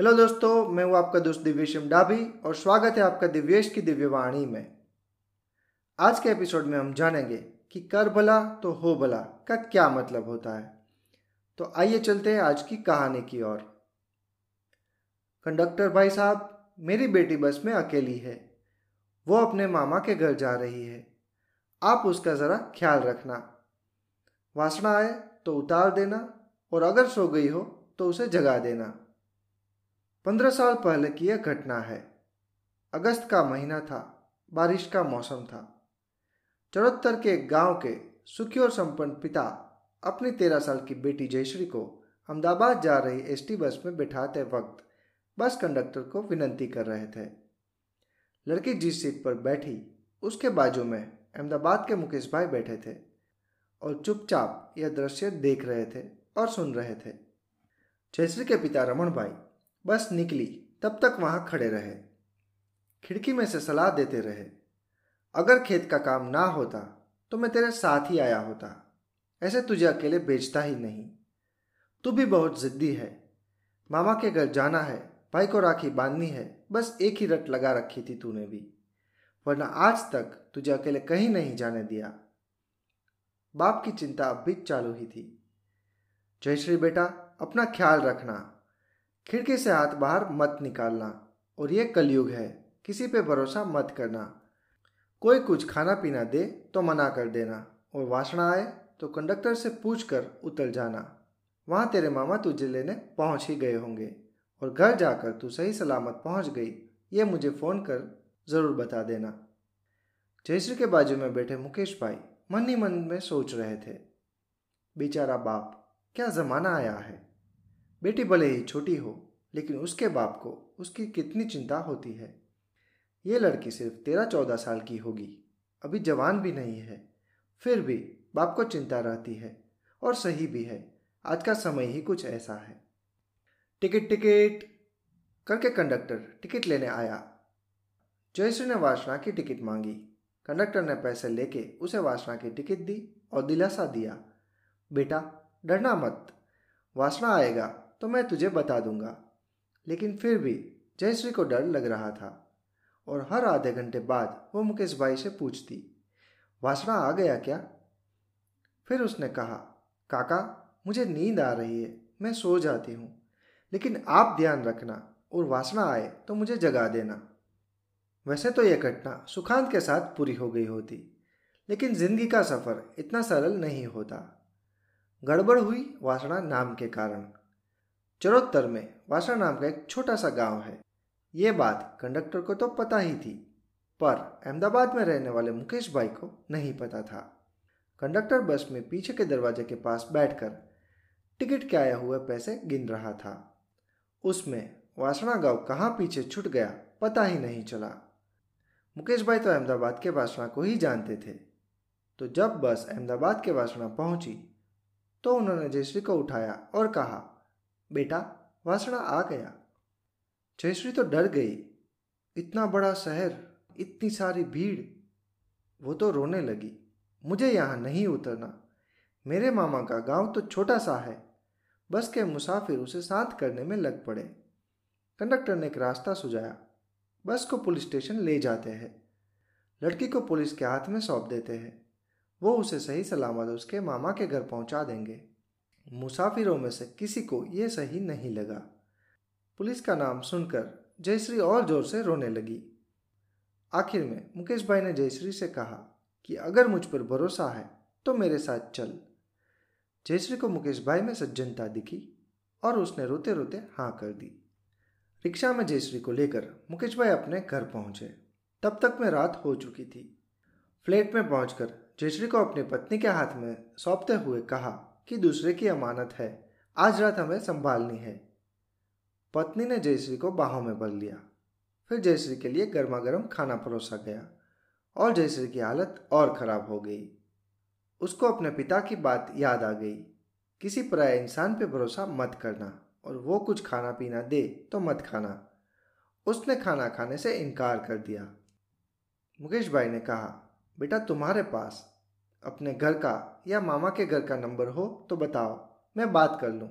Hello दोस्तों, मैं हूँ आपका दोस्त दिव्येश डाभी और स्वागत है आपका दिव्येश की दिव्यवाणी में। आज के एपिसोड में हम जानेंगे कि कर भला तो हो भला का क्या मतलब होता है। तो आइए चलते हैं आज की कहानी की ओर। कंडक्टर भाई साहब, मेरी बेटी बस में अकेली है। वो अपने मामा के घर जा रही है। आप उसका ज़रा ख्याल रखना। वासना आए तो उतार देना और अगर सो गई हो तो उसे जगा देना। पंद्रह साल पहले की यह घटना है। अगस्त का महीना था, बारिश का मौसम था। चौहत्तर के गाँव के सुखी और संपन्न पिता अपनी तेरह साल की बेटी जयश्री को अहमदाबाद जा रही एसटी बस में बैठाते वक्त बस कंडक्टर को विनती कर रहे थे। लड़की जिस सीट पर बैठी, उसके बाजू में अहमदाबाद के मुकेश भाई बैठे थे और चुपचाप यह दृश्य देख रहे थे और सुन रहे थे। जयश्री के पिता रमन भाई बस निकली, तब तक वहाँ खड़े रहे। खिड़की में से सलाह देते रहे, अगर खेत का काम ना होता तो मैं तेरे साथ ही आया होता। ऐसे तुझे अकेले बेचता ही नहीं। तू भी बहुत जिद्दी है। मामा के घर जाना है, भाई को राखी बांधनी है, बस एक ही रट लगा रखी थी तूने भी। वरना आज तक तुझे अकेले कहीं नहीं जाने दिया। बाप की चिंता अब भी चालू ही थी। जयश्री बेटा, अपना ख्याल रखना। खिड़की से हाथ बाहर मत निकालना, और ये कलयुग है, किसी पे भरोसा मत करना। कोई कुछ खाना पीना दे तो मना कर देना, और वासना आए तो कंडक्टर से पूछ कर उतर जाना। वहाँ तेरे मामा तुझे लेने पहुँच ही गए होंगे, और घर जाकर तू सही सलामत पहुँच गई, ये मुझे फ़ोन कर ज़रूर बता देना। जयश्री के बाजू में बैठे मुकेश भाई मन ही मन में सोच रहे थे, बेचारा बाप, क्या ज़माना आया है? बेटी भले ही छोटी हो, लेकिन उसके बाप को उसकी कितनी चिंता होती है। ये लड़की सिर्फ़ तेरह चौदह साल की होगी, अभी जवान भी नहीं है, फिर भी बाप को चिंता रहती है, और सही भी है, आज का समय ही कुछ ऐसा है। टिकट टिकट, करके कंडक्टर टिकट लेने आया। जयश्री ने वासना की टिकट मांगी। कंडक्टर ने पैसे लेके उसे वासना की टिकट दी और दिलासा दिया। बेटा, डरना मत, वासना आएगा। तो मैं तुझे बता दूँगा। लेकिन फिर भी जयश्री को डर लग रहा था और हर आधे घंटे बाद वो मुकेश भाई से पूछती, वासना आ गया क्या? फिर उसने कहा, काका, मुझे नींद आ रही है, मैं सो जाती हूँ। लेकिन आप ध्यान रखना और वासना आए तो मुझे जगा देना। वैसे तो यह घटना सुखांत के साथ पूरी हो गई होती, लेकिन ज़िंदगी का सफ़र इतना सरल नहीं होता। गड़बड़ हुई वासना नाम के कारण। चरोत्तर में वासना नाम का एक छोटा सा गाँव है। ये बात कंडक्टर को तो पता ही थी, पर अहमदाबाद में रहने वाले मुकेश भाई को नहीं पता था। कंडक्टर बस में पीछे के दरवाजे के पास बैठकर टिकट के आए हुए पैसे गिन रहा था। उसमें वासना गाँव कहाँ पीछे छूट गया पता ही नहीं चला। मुकेश भाई तो अहमदाबाद के वासना को ही जानते थे। तो जब बस अहमदाबाद के वासना पहुँची तो उन्होंने जयश्री को उठाया और कहा बेटा, वासना आ गया। जयश्री तो डर गई। इतना बड़ा शहर, इतनी सारी भीड़, वो तो रोने लगी। मुझे यहाँ नहीं उतरना। मेरे मामा का गाँव तो छोटा सा है। बस के मुसाफिर उसे साथ करने में लग पड़े। कंडक्टर ने एक रास्ता सुझाया। बस को पुलिस स्टेशन ले जाते हैं। लड़की को पुलिस के हाथ में सौंप देते हैं। वो उसे सही सलामत उसके मामा के घर पहुँचा देंगे। मुसाफिरों में से किसी को यह सही नहीं लगा। पुलिस का नाम सुनकर जयश्री और ज़ोर से रोने लगी। आखिर में मुकेश भाई ने जयश्री से कहा कि अगर मुझ पर भरोसा है तो मेरे साथ चल। जयश्री को मुकेश भाई में सज्जनता दिखी और उसने रोते रोते हाँ कर दी। रिक्शा में जयश्री को लेकर मुकेश भाई अपने घर पहुँचे। तब तक में रात हो चुकी थी। फ्लैट में पहुंचकर जयश्री को अपनी पत्नी के हाथ में सौंपते हुए कहा कि दूसरे की अमानत है। आज रात हमें संभालनी है। पत्नी ने जयश्री को बाहों में भर लिया। फिर जयश्री के लिए गर्मा गर्म खाना परोसा गया और जयश्री की हालत और खराब हो गई। उसको अपने पिता की बात याद आ गई। किसी पराय इंसान पे भरोसा मत करना और वो कुछ खाना पीना दे तो मत खाना। उसने खाना खाने से इनकार कर दिया। मुकेश भाई ने कहा, बेटा, तुम्हारे पास अपने घर का या मामा के घर का नंबर हो तो बताओ, मैं बात कर लूँ।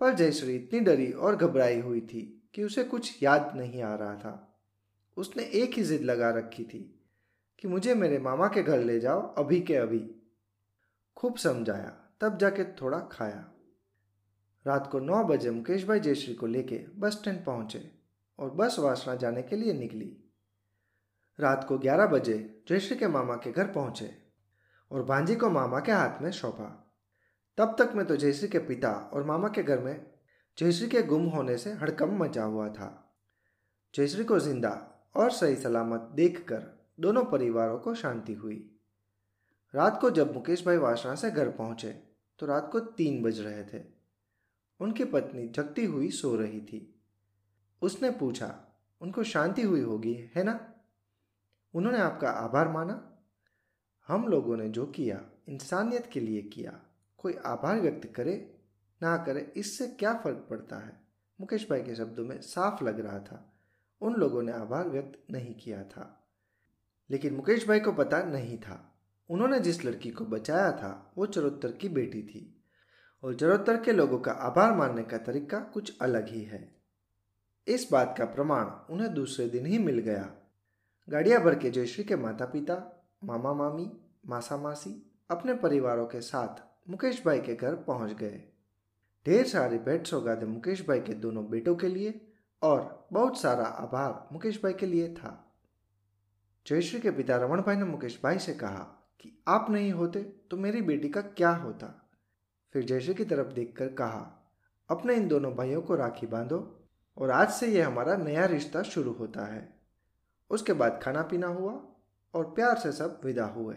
पर जयश्री इतनी डरी और घबराई हुई थी कि उसे कुछ याद नहीं आ रहा था। उसने एक ही जिद लगा रखी थी कि मुझे मेरे मामा के घर ले जाओ, अभी के अभी। खूब समझाया, तब जाके थोड़ा खाया। रात को नौ बजे मुकेश भाई जयश्री को लेके बस स्टैंड पहुँचे और बस वासना जाने के लिए निकली। रात को ग्यारह बजे जयश्री के मामा के घर पहुँचे। और भांजी को मामा के हाथ में सौंपा। तब तक में तो जयश्री के पिता और मामा के घर में जयश्री के गुम होने से हड़कम मचा हुआ था। जयश्री को ज़िंदा और सही सलामत देखकर दोनों परिवारों को शांति हुई। रात को जब मुकेश भाई वासना से घर पहुँचे तो रात को तीन बज रहे थे। उनकी पत्नी जगती हुई सो रही थी। उसने पूछा, उनको शांति हुई होगी, है ना? उन्होंने आपका आभार माना हम लोगों ने जो किया, इंसानियत के लिए किया, कोई आभार व्यक्त करे, ना करे, इससे क्या फ़र्क पड़ता है? मुकेश भाई के शब्दों में साफ़ लग रहा था। उन लोगों ने आभार व्यक्त नहीं किया था। लेकिन मुकेश भाई को पता नहीं था। उन्होंने जिस लड़की को बचाया था, वो चरोत्तर की बेटी थी। और चरोत्तर के लोगों का आभार मानने का तरीका कुछ अलग ही है। इस बात का प्रमाण उन्हें दूसरे दिन ही मिल गया। गाड़िया भर के जयश्री के माता पिता मामा मामी, मासा मासी अपने परिवारों के साथ मुकेश भाई के घर पहुँच गए। ढेर सारी भेंट सौगातें मुकेश भाई के दोनों बेटों के लिए और बहुत सारा आभार मुकेश भाई के लिए था। जयश्री के पिता रमन भाई ने मुकेश भाई से कहा कि आप नहीं होते तो मेरी बेटी का क्या होता। फिर जयश्री की तरफ़ देखकर कहा, अपने इन दोनों भाइयों को राखी बांधो और आज से यह हमारा नया रिश्ता शुरू होता है। उसके बाद खाना पीना हुआ और प्यार से सब विदा हुए।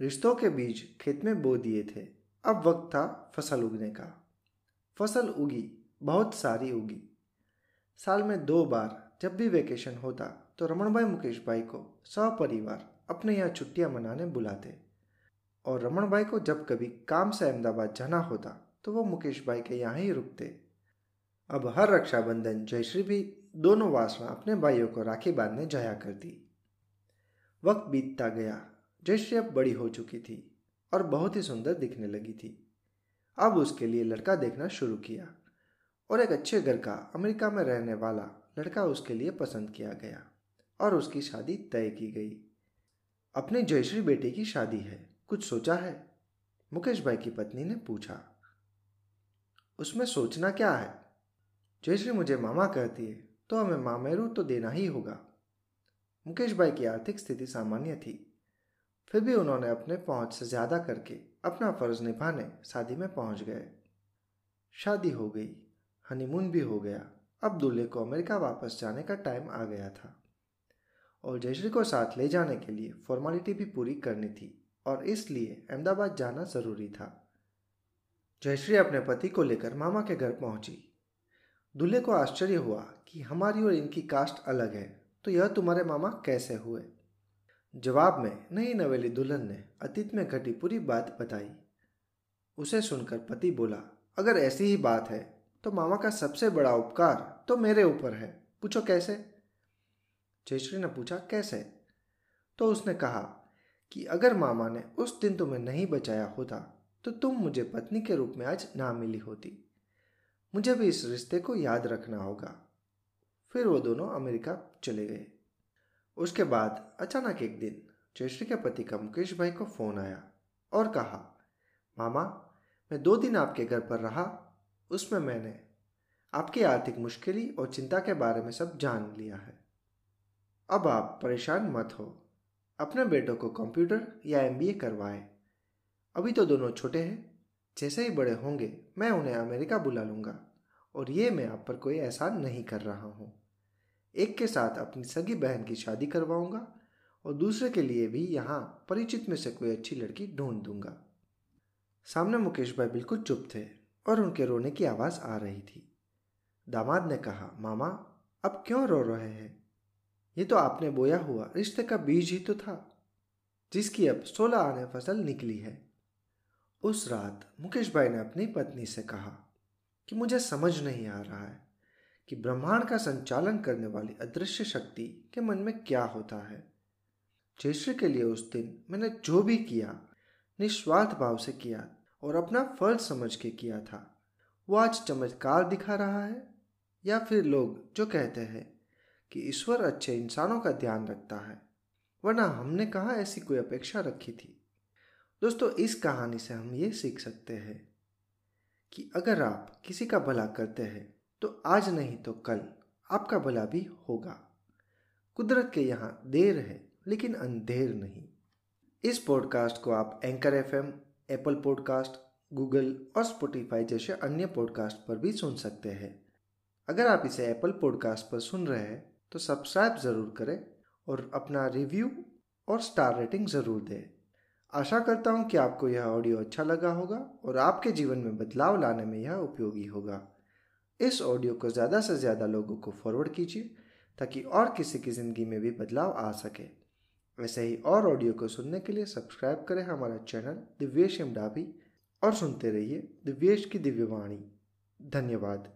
रिश्तों के बीज खेत में बो दिए थे। अब वक्त था फ़सल उगने का। फ़सल उगी, बहुत सारी उगी। साल में दो बार जब भी वेकेशन होता तो रमन भाई मुकेश भाई को सपरिवार अपने यहाँ छुट्टियाँ मनाने बुलाते। और रमन भाई को जब कभी काम से अहमदाबाद जाना होता तो वो मुकेश भाई के यहाँ ही रुकते। अब हर रक्षाबंधन, जयश्री भी दोनों वासना अपने भाइयों को राखी बांधने जाया करती। वक्त बीतता गया जयश्री अब बड़ी हो चुकी थी और बहुत ही सुंदर दिखने लगी थी। अब उसके लिए लड़का देखना शुरू किया और एक अच्छे घर का, अमेरिका में रहने वाला लड़का उसके लिए पसंद किया गया और उसकी शादी तय की गई। अपने जयश्री बेटे की शादी है, कुछ सोचा है? मुकेश भाई की पत्नी ने पूछा। उसमें सोचना क्या है? जयश्री मुझे मामा कहती है तो हमें मामेरू तो देना ही होगा। मुकेश भाई की आर्थिक स्थिति सामान्य थी। फिर भी उन्होंने अपने पहुँच से ज़्यादा करके अपना फ़र्ज़ निभाने शादी में पहुँच गए। शादी हो गई हनीमून भी हो गया। अब दूल्हे को अमेरिका वापस जाने का टाइम आ गया था। और जयश्री को साथ ले जाने के लिए फॉर्मेलिटी भी पूरी करनी थी और इसलिए अहमदाबाद जाना ज़रूरी था। जयश्री अपने पति को लेकर मामा के घर पहुँची। दूल्हे को आश्चर्य हुआ कि हमारी और इनकी कास्ट अलग है। तो यह तुम्हारे मामा कैसे हुए? जवाब में नई नवेली दुल्हन ने अतीत में घटी पूरी बात बताई। उसे सुनकर पति बोला, अगर ऐसी ही बात है तो मामा का सबसे बड़ा उपकार तो मेरे ऊपर है। पूछो कैसे? जयश्री ने पूछा, कैसे? तो उसने कहा कि अगर मामा ने उस दिन तुम्हें नहीं बचाया होता तो तुम मुझे पत्नी के रूप में आज ना मिली होती। मुझे भी इस रिश्ते को याद रखना होगा। फिर वो दोनों अमेरिका चले गए। उसके बाद अचानक एक दिन जयश्री के पति का मुकेश भाई को फ़ोन आया और कहा, मामा, मैं दो दिन आपके घर पर रहा, उसमें मैंने आपकी आर्थिक मुश्किली और चिंता के बारे में सब जान लिया है। अब आप परेशान मत हो, अपने बेटों को कंप्यूटर या एमबीए करवाए। अभी तो दोनों छोटे हैं, जैसे ही बड़े होंगे, मैं उन्हें अमेरिका बुला लूँगा और ये मैं आप पर कोई एहसान नहीं कर रहा हूँ। एक के साथ अपनी सगी बहन की शादी करवाऊँगा और दूसरे के लिए भी यहाँ परिचित में से कोई अच्छी लड़की ढूंढ दूँगा। सामने मुकेश भाई बिल्कुल चुप थे और उनके रोने की आवाज़ आ रही थी। दामाद ने कहा, मामा, अब क्यों रो रहे हैं? ये तो आपने बोया हुआ रिश्ते का बीज ही तो था, जिसकी अब सोलह आने फ़सल निकली है। उस रात मुकेश भाई ने अपनी पत्नी से कहा कि मुझे समझ नहीं आ रहा है। कि ब्रह्मांड का संचालन करने वाली अदृश्य शक्ति के मन में क्या होता है। जयश्री के लिए उस दिन मैंने जो भी किया, निस्वार्थ भाव से किया और अपना फ़र्ज़ समझ के किया था। वो आज चमत्कार दिखा रहा है? या फिर लोग जो कहते हैं कि ईश्वर अच्छे इंसानों का ध्यान रखता है, वरना हमने कहाँ ऐसी कोई अपेक्षा रखी थी? दोस्तों, इस कहानी से हम ये सीख सकते हैं कि अगर आप किसी का भला करते हैं तो आज नहीं तो कल। आपका भला भी होगा। कुदरत के यहाँ देर है, लेकिन अंधेर नहीं। इस पॉडकास्ट को आप anchor F M Apple podcast Google और स्पोटिफाई जैसे अन्य पॉडकास्ट पर भी सुन सकते हैं। अगर आप इसे एप्पल पॉडकास्ट पर सुन रहे हैं तो सब्सक्राइब ज़रूर करें और अपना रिव्यू और स्टार रेटिंग ज़रूर दें। आशा करता हूँ कि आपको यह ऑडियो अच्छा लगा होगा और आपके जीवन में बदलाव लाने में यह उपयोगी होगा। इस ऑडियो को ज़्यादा से ज़्यादा लोगों को फॉरवर्ड कीजिए, ताकि और किसी की ज़िंदगी में भी बदलाव आ सके। वैसे ही और ऑडियो को सुनने के लिए सब्सक्राइब करें हमारा चैनल दिव्येश डाबी और सुनते रहिए दिव्येश की दिव्यवाणी। धन्यवाद।